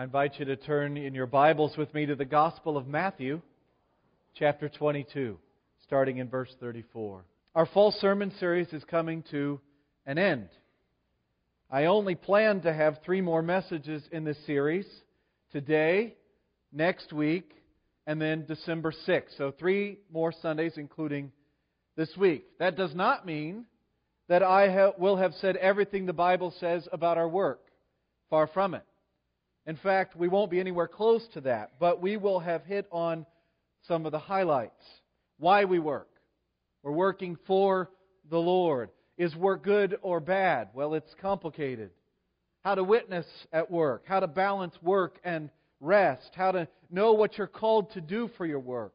I invite you to turn in your Bibles with me to the Gospel of Matthew, chapter 22, starting in verse 34. Our fall sermon series is coming to an end. I only plan to have three more messages in this series today, next week, and then December 6th. So, three more Sundays, including this week. That does not mean that I will have said everything the Bible says about our work. Far from it. In fact, we won't be anywhere close to that, but we will have hit on some of the highlights. Why we work. We're working for the Lord. Is work good or bad? Well, it's complicated. How to witness at work, how to balance work and rest, how to know what you're called to do for your work,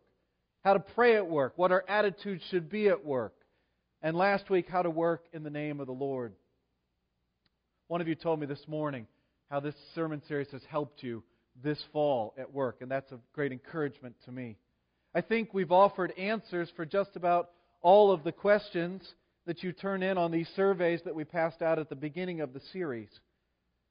how to pray at work, what our attitude should be at work, and last week, how to work in the name of the Lord. One of you told me this morning how this sermon series has helped you this fall at work, and that's a great encouragement to me. I think we've offered answers for just about all of the questions that you turn in on these surveys that we passed out at the beginning of the series.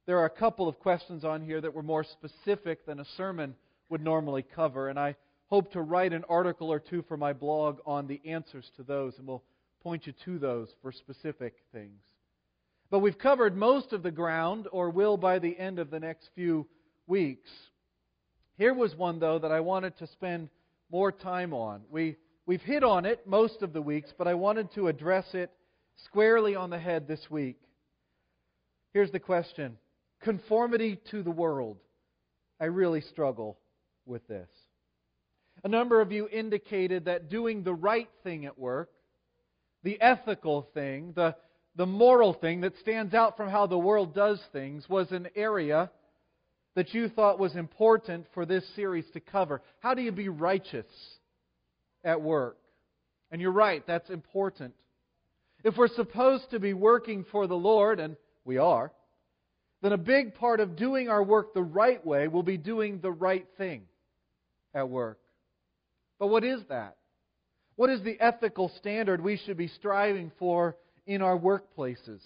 There are a couple of questions on here that were more specific than a sermon would normally cover, and I hope to write an article or two for my blog on the answers to those, and we'll point you to those for specific things. But we've covered most of the ground, or will by the end of the next few weeks. Here was one, though, that I wanted to spend more time on. We, we've hit on it most of the weeks, but I wanted to address it squarely on the head this week. Here's the question Conformity to the world. I really struggle with this. A number of you indicated that doing the right thing at work, the ethical thing, the the moral thing that stands out from how the world does things was an area that you thought was important for this series to cover. How do you be righteous at work? And you're right, that's important. If we're supposed to be working for the Lord, and we are, then a big part of doing our work the right way will be doing the right thing at work. But what is that? What is the ethical standard we should be striving for in our workplaces.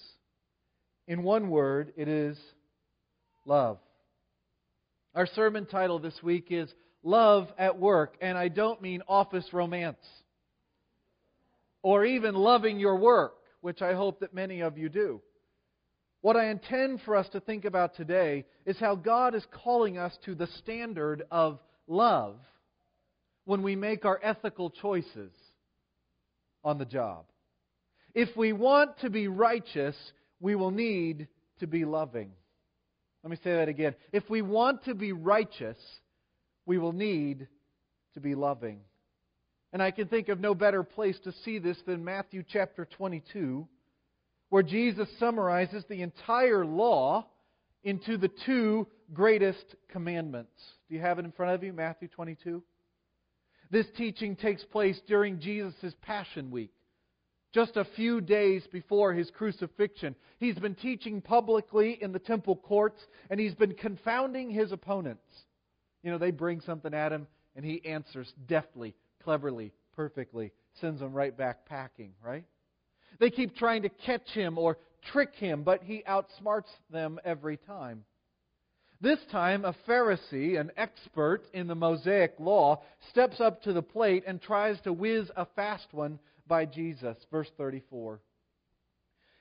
In one word, it is love. Our sermon title this week is Love at Work, and I don't mean office romance or even loving your work, which I hope that many of you do. What I intend for us to think about today is how God is calling us to the standard of love when we make our ethical choices on the job. If we want to be righteous, we will need to be loving. Let me say that again. If we want to be righteous, we will need to be loving. And I can think of no better place to see this than Matthew chapter 22, where Jesus summarizes the entire law into the two greatest commandments. Do you have it in front of you, Matthew 22? This teaching takes place during Jesus' Passion Week just a few days before his crucifixion. He's been teaching publicly in the temple courts, and he's been confounding his opponents. You know, they bring something at him, and he answers deftly, cleverly, perfectly, sends them right back packing, right? They keep trying to catch him or trick him, but he outsmarts them every time. This time, a Pharisee, an expert in the Mosaic law, steps up to the plate and tries to whiz a fast one by Jesus. Verse 34.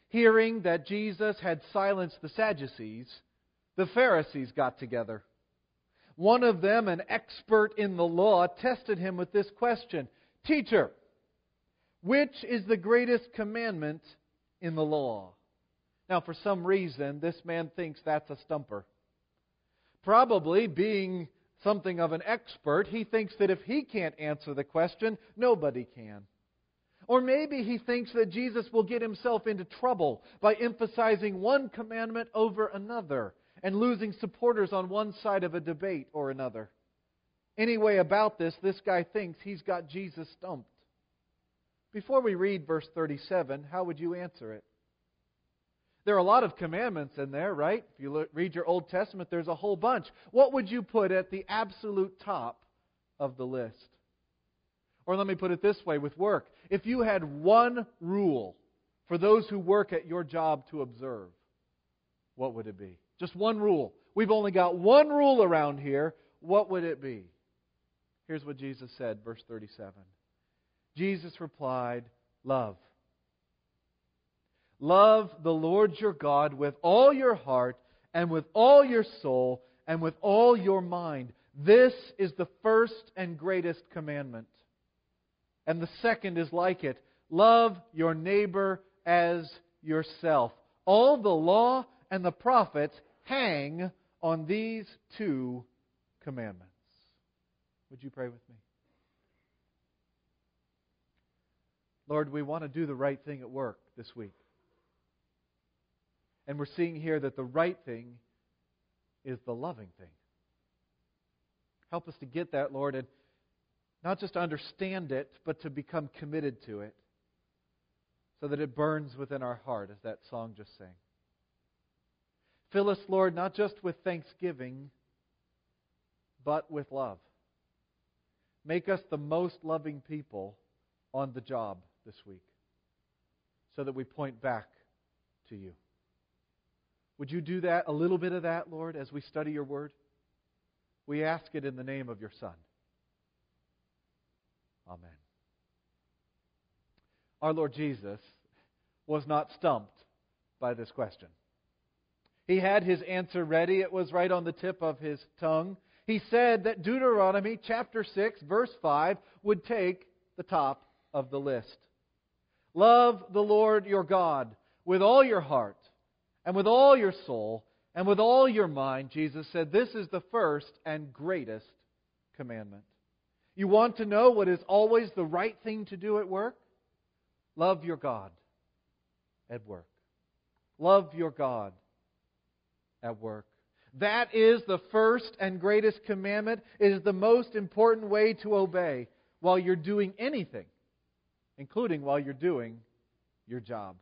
Hearing that Jesus had silenced the Sadducees, the Pharisees got together. One of them, an expert in the law, tested him with this question Teacher, which is the greatest commandment in the law? Now, for some reason, this man thinks that's a stumper. Probably being something of an expert, he thinks that if he can't answer the question, nobody can. Or maybe he thinks that Jesus will get himself into trouble by emphasizing one commandment over another and losing supporters on one side of a debate or another. Anyway, about this, this guy thinks he's got Jesus stumped. Before we read verse 37, how would you answer it? There are a lot of commandments in there, right? If you look, read your Old Testament, there's a whole bunch. What would you put at the absolute top of the list? Or let me put it this way with work. If you had one rule for those who work at your job to observe, what would it be? Just one rule. we've only got one rule around here, what would it be? Here's what Jesus said, verse 37. Jesus replied, Love. Love the Lord your God with all your heart and with all your soul and with all your mind. This is the first and greatest commandment. And the second is like it love your neighbor as yourself. All the law and the prophets hang on these two commandments. Would you pray with me? Lord, we want to do the right thing at work this week. And we're seeing here that the right thing is the loving thing. Help us to get that, Lord, and not just understand it, but to become committed to it so that it burns within our heart, as that song just sang. Fill us, Lord, not just with thanksgiving, but with love. Make us the most loving people on the job this week so that we point back to you. Would you do that, a little bit of that, Lord, as we study your word? We ask it in the name of your Son. Amen. Our Lord Jesus was not stumped by this question. He had his answer ready. It was right on the tip of his tongue. He said that Deuteronomy chapter 6, verse 5 would take the top of the list. Love the Lord your God with all your heart and with all your soul and with all your mind, Jesus said, this is the first and greatest commandment. You want to know what is always the right thing to do at work? Love your God at work. Love your God at work. That is the first and greatest commandment. It is the most important way to obey while you're doing anything, including while you're doing your job.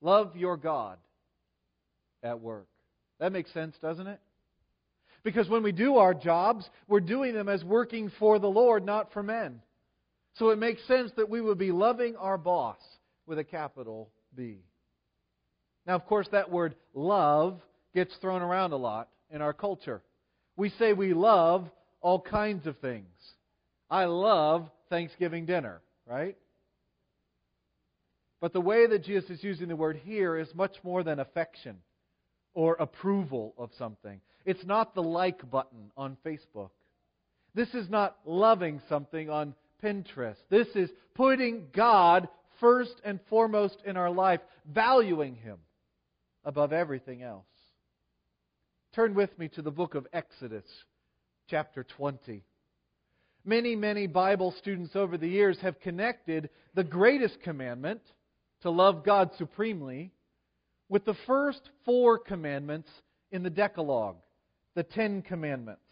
Love your God at work. That makes sense, doesn't it? Because when we do our jobs, we're doing them as working for the Lord, not for men. So it makes sense that we would be loving our boss with a capital B. Now, of course, that word love gets thrown around a lot in our culture. We say we love all kinds of things. I love Thanksgiving dinner, right? But the way that Jesus is using the word here is much more than affection or approval of something. It's not the like button on Facebook. This is not loving something on Pinterest. This is putting God first and foremost in our life, valuing Him above everything else. Turn with me to the book of Exodus, chapter 20. Many, many Bible students over the years have connected the greatest commandment, to love God supremely, with the first four commandments in the Decalogue, the Ten Commandments.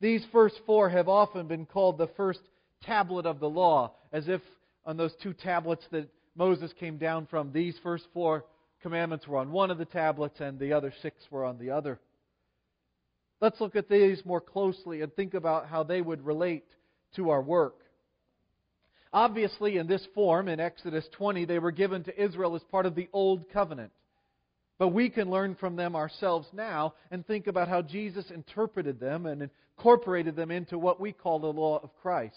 These first four have often been called the first tablet of the law, as if on those two tablets that Moses came down from, these first four commandments were on one of the tablets and the other six were on the other. Let's look at these more closely and think about how they would relate to our work. Obviously, in this form, in Exodus 20, they were given to Israel as part of the Old Covenant. But we can learn from them ourselves now and think about how Jesus interpreted them and incorporated them into what we call the law of Christ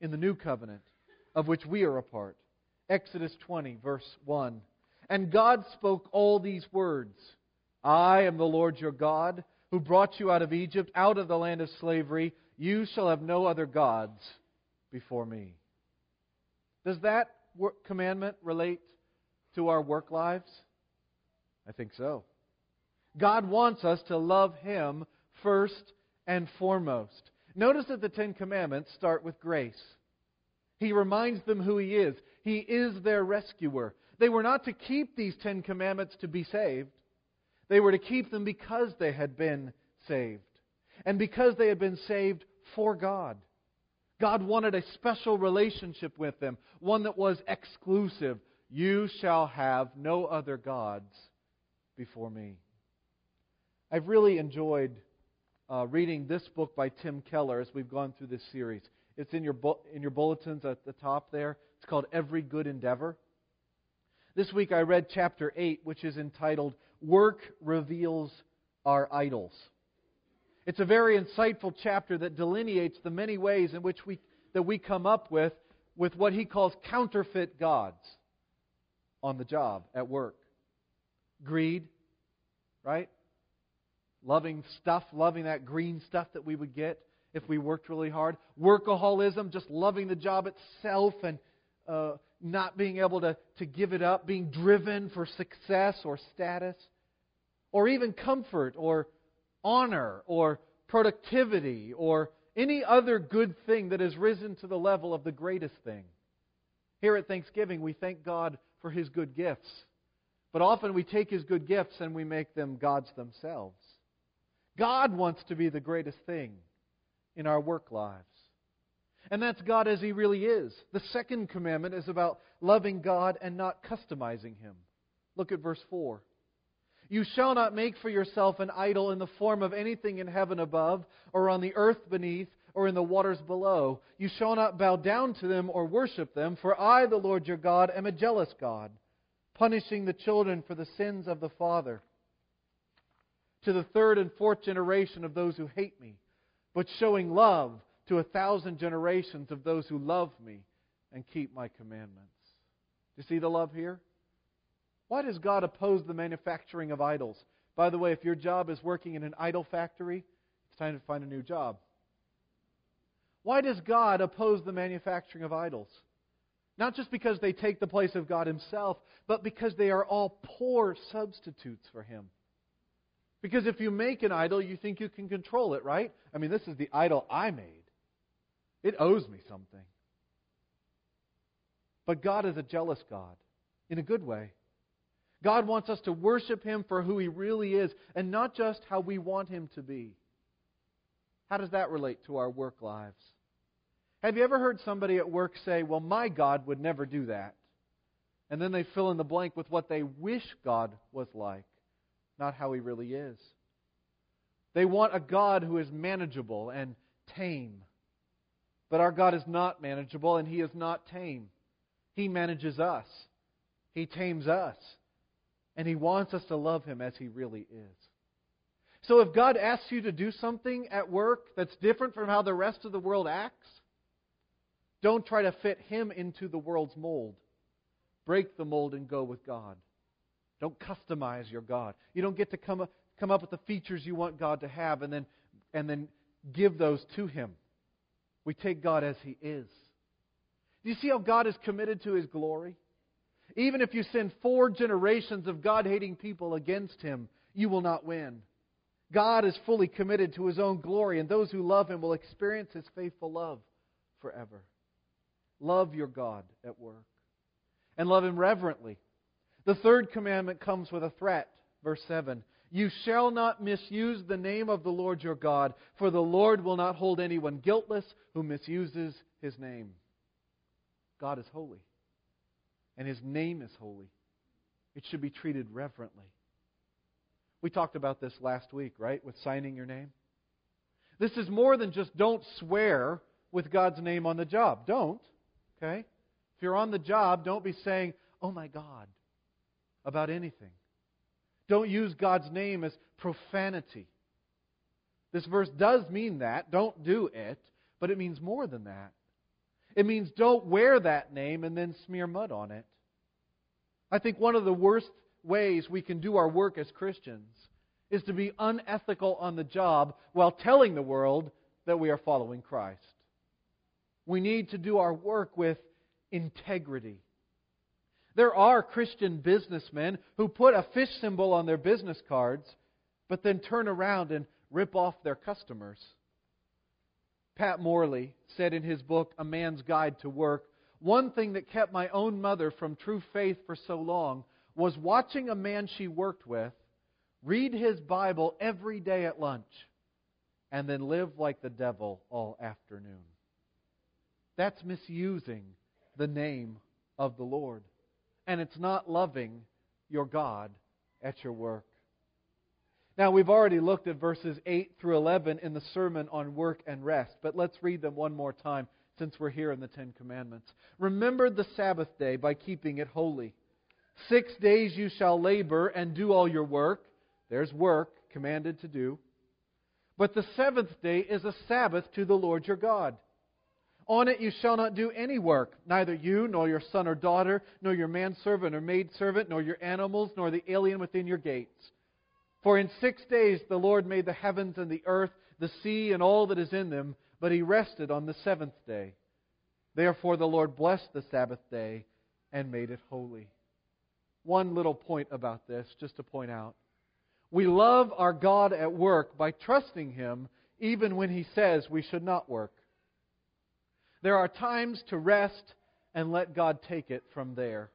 in the new covenant, of which we are a part. Exodus 20, verse 1. And God spoke all these words I am the Lord your God, who brought you out of Egypt, out of the land of slavery. You shall have no other gods before me. Does that commandment relate to our work lives? I think so. God wants us to love Him first and foremost. Notice that the Ten Commandments start with grace. He reminds them who He is. He is their rescuer. They were not to keep these Ten Commandments to be saved, they were to keep them because they had been saved. And because they had been saved for God. God wanted a special relationship with them, one that was exclusive. You shall have no other gods before me. I've really enjoyed uh, reading this book by Tim Keller as we've gone through this series. It's in your, bu- in your bulletins at the top there. It's called Every Good Endeavor. This week I read chapter 8, which is entitled Work Reveals Our idols. It's a very insightful chapter that delineates the many ways in which we, that we come up with, with what he calls counterfeit gods on the job, at work. Greed, right? Loving stuff, loving that green stuff that we would get if we worked really hard. Workaholism, just loving the job itself and uh, not being able to, to give it up, being driven for success or status, or even comfort or honor or productivity or any other good thing that has risen to the level of the greatest thing. Here at Thanksgiving, we thank God for His good gifts. But often we take His good gifts and we make them gods themselves. God wants to be the greatest thing in our work lives. And that's God as He really is. The second commandment is about loving God and not customizing Him. Look at verse 4. You shall not make for yourself an idol in the form of anything in heaven above, or on the earth beneath, or in the waters below. You shall not bow down to them or worship them, for I, the Lord your God, am a jealous God, punishing the children for the sins of the father. To the third and fourth generation of those who hate me, but showing love to a thousand generations of those who love me and keep my commandments. Do you see the love here? Why does God oppose the manufacturing of idols? By the way, if your job is working in an idol factory, it's time to find a new job. Why does God oppose the manufacturing of idols? Not just because they take the place of God Himself, but because they are all poor substitutes for Him. Because if you make an idol, you think you can control it, right? I mean, this is the idol I made. It owes me something. But God is a jealous God in a good way. God wants us to worship Him for who He really is and not just how we want Him to be. How does that relate to our work lives? Have you ever heard somebody at work say, Well, my God would never do that? And then they fill in the blank with what they wish God was like, not how He really is. They want a God who is manageable and tame. But our God is not manageable and He is not tame. He manages us, He tames us. And He wants us to love Him as He really is. So if God asks you to do something at work that's different from how the rest of the world acts, don't try to fit Him into the world's mold. Break the mold and go with God. Don't customize your God. You don't get to come up, come up with the features you want God to have and then, and then give those to Him. We take God as He is. Do you see how God is committed to His glory? Even if you send four generations of God hating people against him, you will not win. God is fully committed to his own glory, and those who love him will experience his faithful love forever. Love your God at work, and love him reverently. The third commandment comes with a threat. Verse 7 You shall not misuse the name of the Lord your God, for the Lord will not hold anyone guiltless who misuses his name. God is holy and His name is holy. It should be treated reverently. We talked about this last week, right, with signing your name. This is more than just don't swear with God's name on the job. Don't, okay? If you're on the job, don't be saying, oh my God, about anything. Don't use God's name as profanity. This verse does mean that. Don't do it. But it means more than that. It means don't wear that name and then smear mud on it. I think one of the worst ways we can do our work as Christians is to be unethical on the job while telling the world that we are following Christ. We need to do our work with integrity. There are Christian businessmen who put a fish symbol on their business cards, but then turn around and rip off their customers. Pat Morley said in his book, A Man's Guide to Work, one thing that kept my own mother from true faith for so long was watching a man she worked with read his Bible every day at lunch and then live like the devil all afternoon. That's misusing the name of the Lord. And it's not loving your God at your work. Now, we've already looked at verses 8 through 11 in the sermon on work and rest, but let's read them one more time since we're here in the Ten Commandments. Remember the Sabbath day by keeping it holy. Six days you shall labor and do all your work. There's work. commanded to do. But the seventh day is a Sabbath to the Lord your God. On it you shall not do any work, neither you, nor your son or daughter, nor your manservant or maidservant, nor your animals, nor the alien within your gates. For in six days the Lord made the heavens and the earth, the sea, and all that is in them, but he rested on the seventh day. Therefore the Lord blessed the Sabbath day and made it holy. One little point about this, just to point out. We love our God at work by trusting Him even when He says we should not work. There are times to rest and let God take it from there.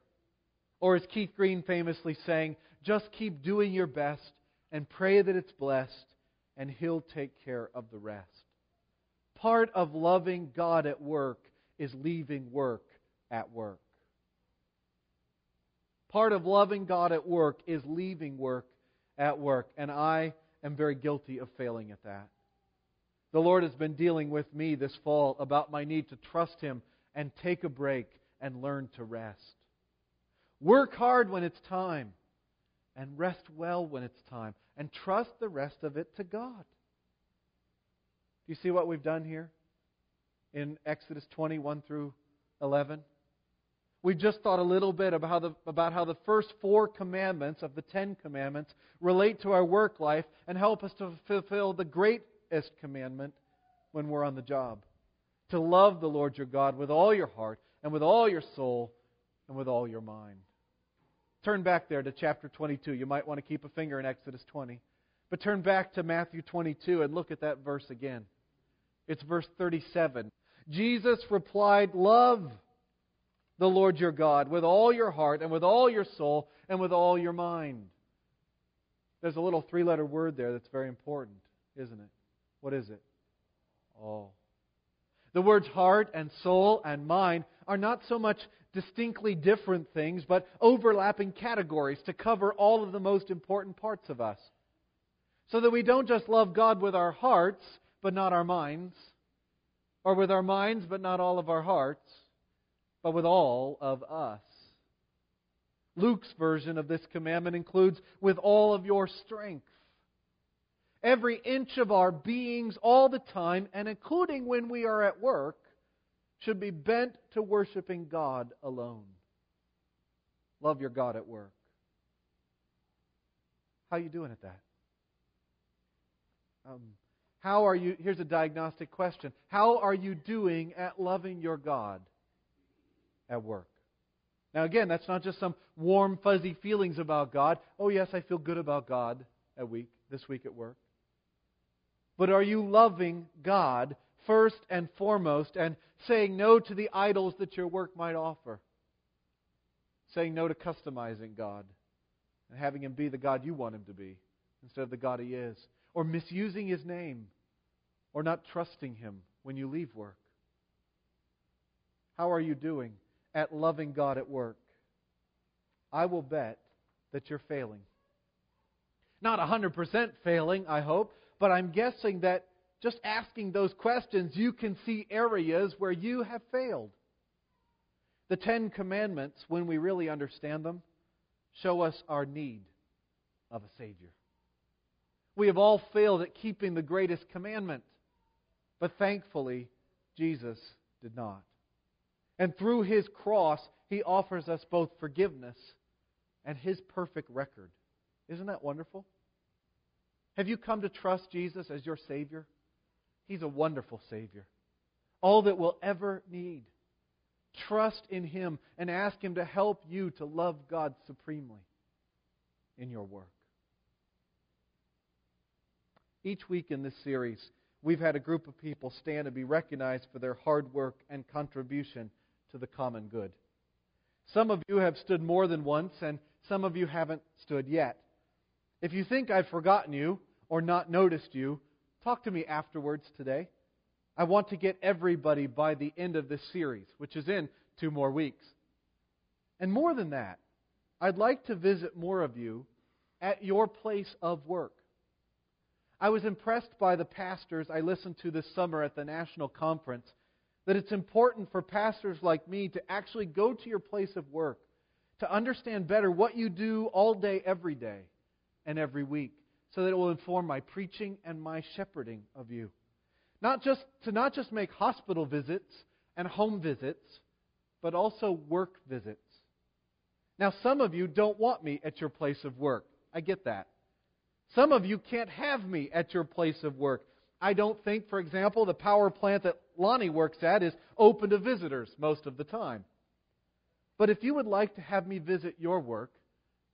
Or as Keith Green famously saying, just keep doing your best and pray that it's blessed, and He'll take care of the rest. Part of loving God at work is leaving work at work. Part of loving God at work is leaving work at work, and I am very guilty of failing at that. The Lord has been dealing with me this fall about my need to trust Him and take a break and learn to rest. Work hard when it's time and rest well when it's time and trust the rest of it to God. Do you see what we've done here in Exodus 21 through 11? We just thought a little bit about how, the, about how the first four commandments of the Ten Commandments relate to our work life and help us to fulfill the greatest commandment when we're on the job to love the Lord your God with all your heart and with all your soul and with all your mind. Turn back there to chapter 22. You might want to keep a finger in Exodus 20. But turn back to Matthew 22 and look at that verse again. It's verse 37. Jesus replied, Love the Lord your God with all your heart and with all your soul and with all your mind. There's a little three letter word there that's very important, isn't it? What is it? All. The words heart and soul and mind are not so much distinctly different things, but overlapping categories to cover all of the most important parts of us. So that we don't just love God with our hearts, but not our minds, or with our minds, but not all of our hearts but with all of us. Luke's version of this commandment includes with all of your strength. Every inch of our beings all the time, and including when we are at work, should be bent to worshiping God alone. Love your God at work. How are you doing at that? Um, how are you? Here's a diagnostic question. How are you doing at loving your God at work. Now, again, that's not just some warm, fuzzy feelings about God. Oh, yes, I feel good about God at week, this week at work. But are you loving God first and foremost and saying no to the idols that your work might offer? Saying no to customizing God and having Him be the God you want Him to be instead of the God He is. Or misusing His name or not trusting Him when you leave work. How are you doing? at loving God at work, I will bet that you're failing. Not 100% failing, I hope, but I'm guessing that just asking those questions, you can see areas where you have failed. The Ten Commandments, when we really understand them, show us our need of a Savior. We have all failed at keeping the greatest commandment, but thankfully, Jesus did not. And through his cross, he offers us both forgiveness and his perfect record. Isn't that wonderful? Have you come to trust Jesus as your Savior? He's a wonderful Savior. All that we'll ever need. Trust in Him and ask Him to help you to love God supremely in your work. Each week in this series, we've had a group of people stand and be recognized for their hard work and contribution to the common good. Some of you have stood more than once, and some of you haven't stood yet. If you think I've forgotten you or not noticed you, talk to me afterwards today. I want to get everybody by the end of this series, which is in two more weeks. And more than that, I'd like to visit more of you at your place of work. I was impressed by the pastors I listened to this summer at the national conference that it's important for pastors like me to actually go to your place of work, to understand better what you do all day, every day, and every week, so that it will inform my preaching and my shepherding of you. Not just to not just make hospital visits and home visits, but also work visits. Now, some of you don't want me at your place of work. I get that. Some of you can't have me at your place of work. I don't think, for example, the power plant that Lonnie works at is open to visitors most of the time. But if you would like to have me visit your work,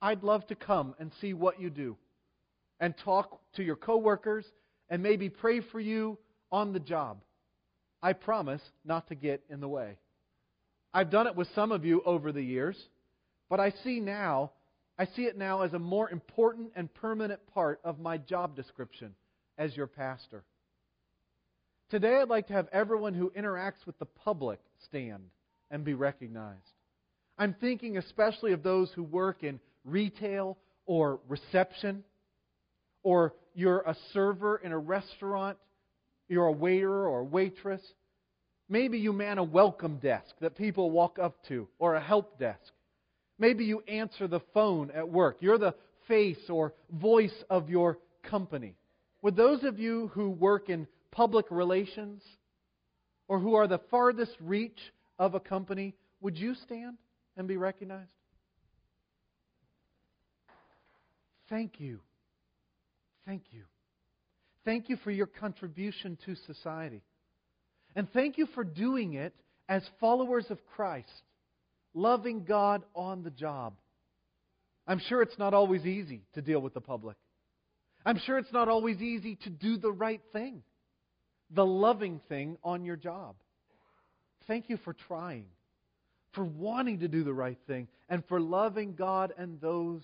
I'd love to come and see what you do and talk to your coworkers and maybe pray for you on the job. I promise not to get in the way. I've done it with some of you over the years, but I see now, I see it now as a more important and permanent part of my job description as your pastor. Today, I'd like to have everyone who interacts with the public stand and be recognized. I'm thinking especially of those who work in retail or reception, or you're a server in a restaurant, you're a waiter or a waitress. Maybe you man a welcome desk that people walk up to, or a help desk. Maybe you answer the phone at work. You're the face or voice of your company. Would those of you who work in public relations or who are the farthest reach of a company, would you stand and be recognized? Thank you. Thank you. Thank you for your contribution to society. And thank you for doing it as followers of Christ, loving God on the job. I'm sure it's not always easy to deal with the public. I'm sure it's not always easy to do the right thing, the loving thing on your job. Thank you for trying, for wanting to do the right thing, and for loving God and those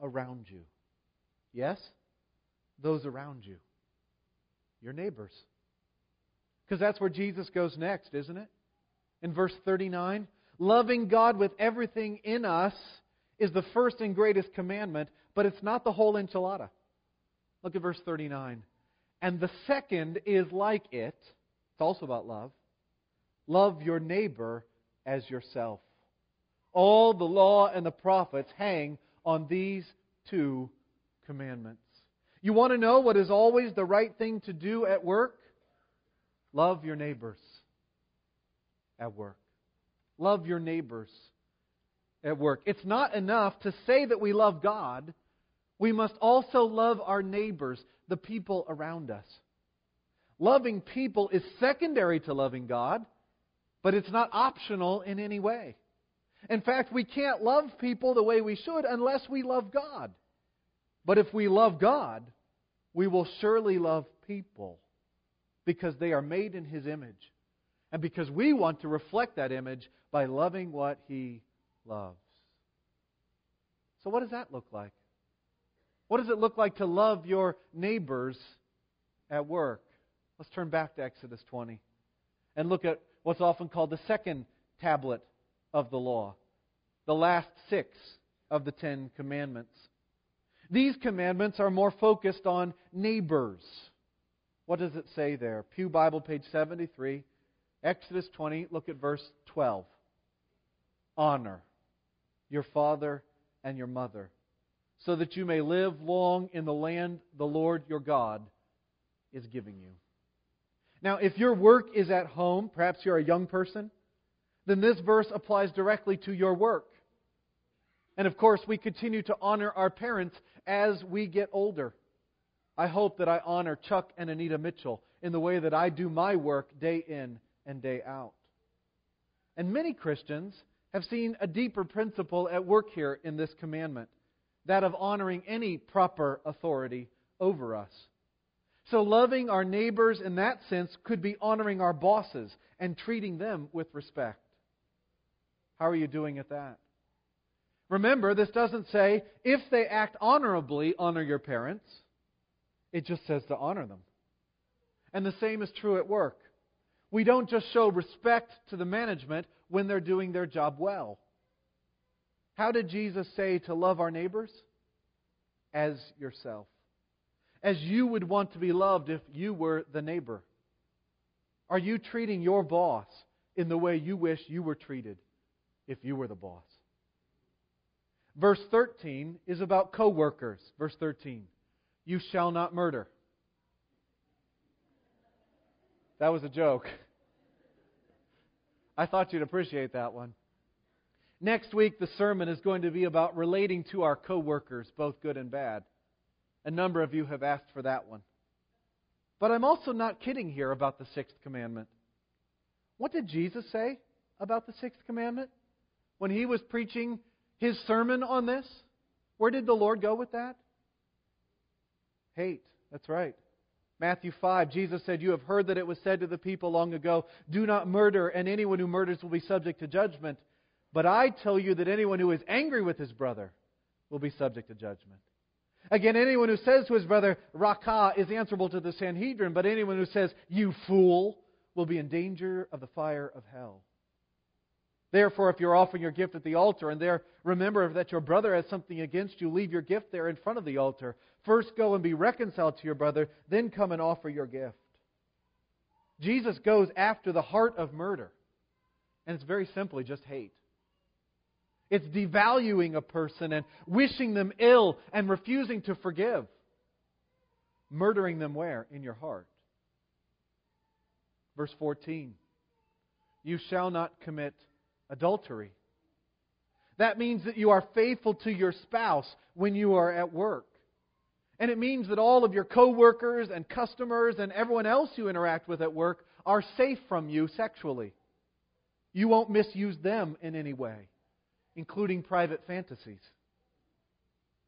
around you. Yes? Those around you. Your neighbors. Because that's where Jesus goes next, isn't it? In verse 39, loving God with everything in us is the first and greatest commandment, but it's not the whole enchilada. Look at verse 39. And the second is like it. It's also about love. Love your neighbor as yourself. All the law and the prophets hang on these two commandments. You want to know what is always the right thing to do at work? Love your neighbors at work. Love your neighbors at work. It's not enough to say that we love God. We must also love our neighbors, the people around us. Loving people is secondary to loving God, but it's not optional in any way. In fact, we can't love people the way we should unless we love God. But if we love God, we will surely love people because they are made in His image. And because we want to reflect that image by loving what He loves. So, what does that look like? What does it look like to love your neighbors at work? Let's turn back to Exodus 20 and look at what's often called the second tablet of the law, the last six of the Ten Commandments. These commandments are more focused on neighbors what does it say there? Pew Bible, page 73, Exodus 20, look at verse 12. Honor your father and your mother, so that you may live long in the land the Lord your God is giving you. Now, if your work is at home, perhaps you're a young person, then this verse applies directly to your work. And of course, we continue to honor our parents as we get older. I hope that I honor Chuck and Anita Mitchell in the way that I do my work day in and day out. And many Christians have seen a deeper principle at work here in this commandment that of honoring any proper authority over us. So, loving our neighbors in that sense could be honoring our bosses and treating them with respect. How are you doing at that? Remember, this doesn't say, if they act honorably, honor your parents. It just says to honor them. And the same is true at work. We don't just show respect to the management when they're doing their job well. How did Jesus say to love our neighbors? As yourself. As you would want to be loved if you were the neighbor. Are you treating your boss in the way you wish you were treated if you were the boss? Verse 13 is about coworkers. Verse 13. You shall not murder. That was a joke. I thought you'd appreciate that one. Next week, the sermon is going to be about relating to our coworkers, both good and bad. A number of you have asked for that one. But I'm also not kidding here about the sixth commandment. What did Jesus say about the sixth commandment when he was preaching his sermon on this? Where did the Lord go with that? Hate. That's right. Matthew 5, Jesus said, You have heard that it was said to the people long ago, Do not murder, and anyone who murders will be subject to judgment. But I tell you that anyone who is angry with his brother will be subject to judgment. Again, anyone who says to his brother, Raca, is answerable to the Sanhedrin, but anyone who says, You fool, will be in danger of the fire of hell. Therefore, if you're offering your gift at the altar and there remember that your brother has something against you, leave your gift there in front of the altar. First go and be reconciled to your brother, then come and offer your gift. Jesus goes after the heart of murder. And it's very simply just hate. It's devaluing a person and wishing them ill and refusing to forgive. Murdering them where? In your heart. Verse 14 You shall not commit adultery. That means that you are faithful to your spouse when you are at work. And it means that all of your coworkers and customers and everyone else you interact with at work are safe from you sexually. You won't misuse them in any way, including private fantasies.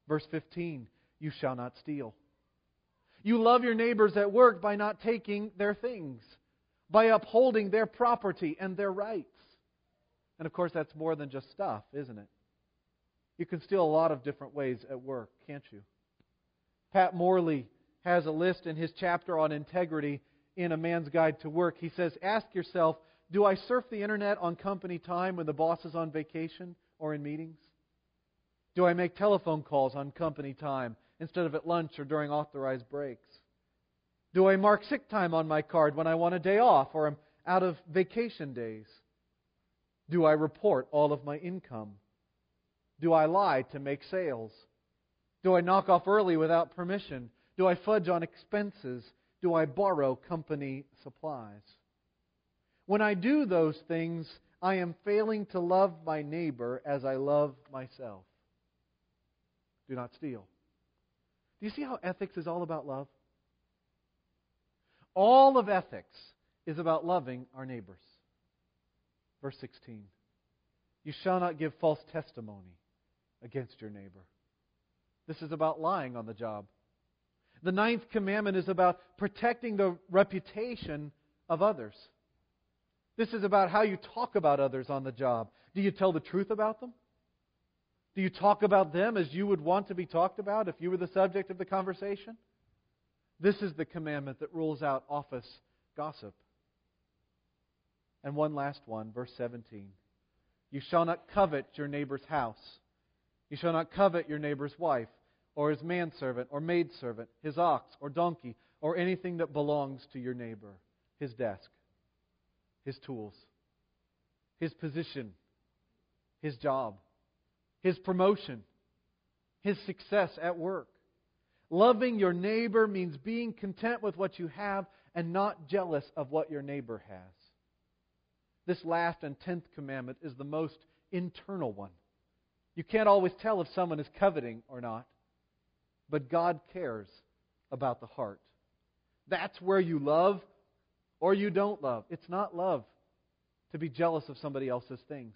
Verse 15 You shall not steal. You love your neighbors at work by not taking their things, by upholding their property and their rights. And of course, that's more than just stuff, isn't it? You can steal a lot of different ways at work, can't you? Pat Morley has a list in his chapter on integrity in A Man's Guide to Work. He says, Ask yourself, do I surf the internet on company time when the boss is on vacation or in meetings? Do I make telephone calls on company time instead of at lunch or during authorized breaks? Do I mark sick time on my card when I want a day off or am out of vacation days? Do I report all of my income? Do I lie to make sales? Do I knock off early without permission? Do I fudge on expenses? Do I borrow company supplies? When I do those things, I am failing to love my neighbor as I love myself. Do not steal. Do you see how ethics is all about love? All of ethics is about loving our neighbors. Verse 16 You shall not give false testimony against your neighbor. This is about lying on the job. The ninth commandment is about protecting the reputation of others. This is about how you talk about others on the job. Do you tell the truth about them? Do you talk about them as you would want to be talked about if you were the subject of the conversation? This is the commandment that rules out office gossip. And one last one, verse 17. You shall not covet your neighbor's house. You shall not covet your neighbor's wife, or his manservant, or maidservant, his ox, or donkey, or anything that belongs to your neighbor his desk, his tools, his position, his job, his promotion, his success at work. Loving your neighbor means being content with what you have and not jealous of what your neighbor has. This last and tenth commandment is the most internal one. You can't always tell if someone is coveting or not, but God cares about the heart. That's where you love or you don't love. It's not love to be jealous of somebody else's things.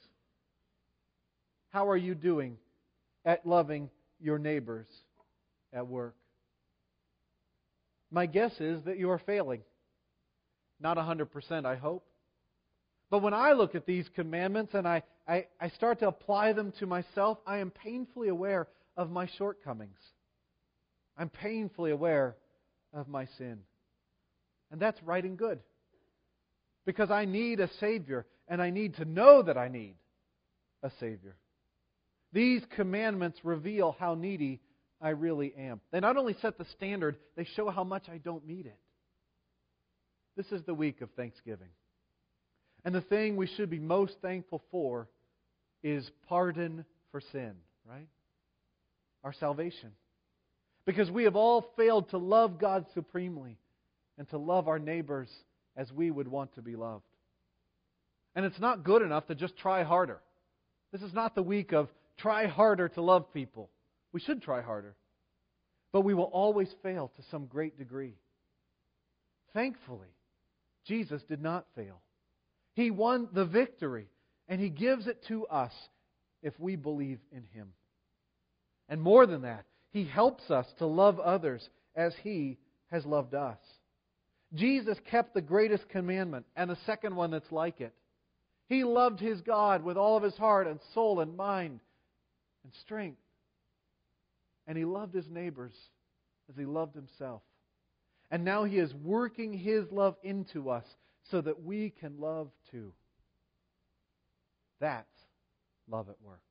How are you doing at loving your neighbors at work? My guess is that you are failing. Not 100%, I hope. But when I look at these commandments and I, I, I start to apply them to myself, I am painfully aware of my shortcomings. I'm painfully aware of my sin. And that's right and good. Because I need a Savior, and I need to know that I need a Savior. These commandments reveal how needy I really am. They not only set the standard, they show how much I don't meet it. This is the week of Thanksgiving. And the thing we should be most thankful for is pardon for sin, right? Our salvation. Because we have all failed to love God supremely and to love our neighbors as we would want to be loved. And it's not good enough to just try harder. This is not the week of try harder to love people. We should try harder. But we will always fail to some great degree. Thankfully, Jesus did not fail. He won the victory, and He gives it to us if we believe in Him. And more than that, He helps us to love others as He has loved us. Jesus kept the greatest commandment and a second one that's like it. He loved his God with all of his heart and soul and mind and strength. And he loved his neighbors as he loved himself. And now he is working his love into us so that we can love too. That's love at work.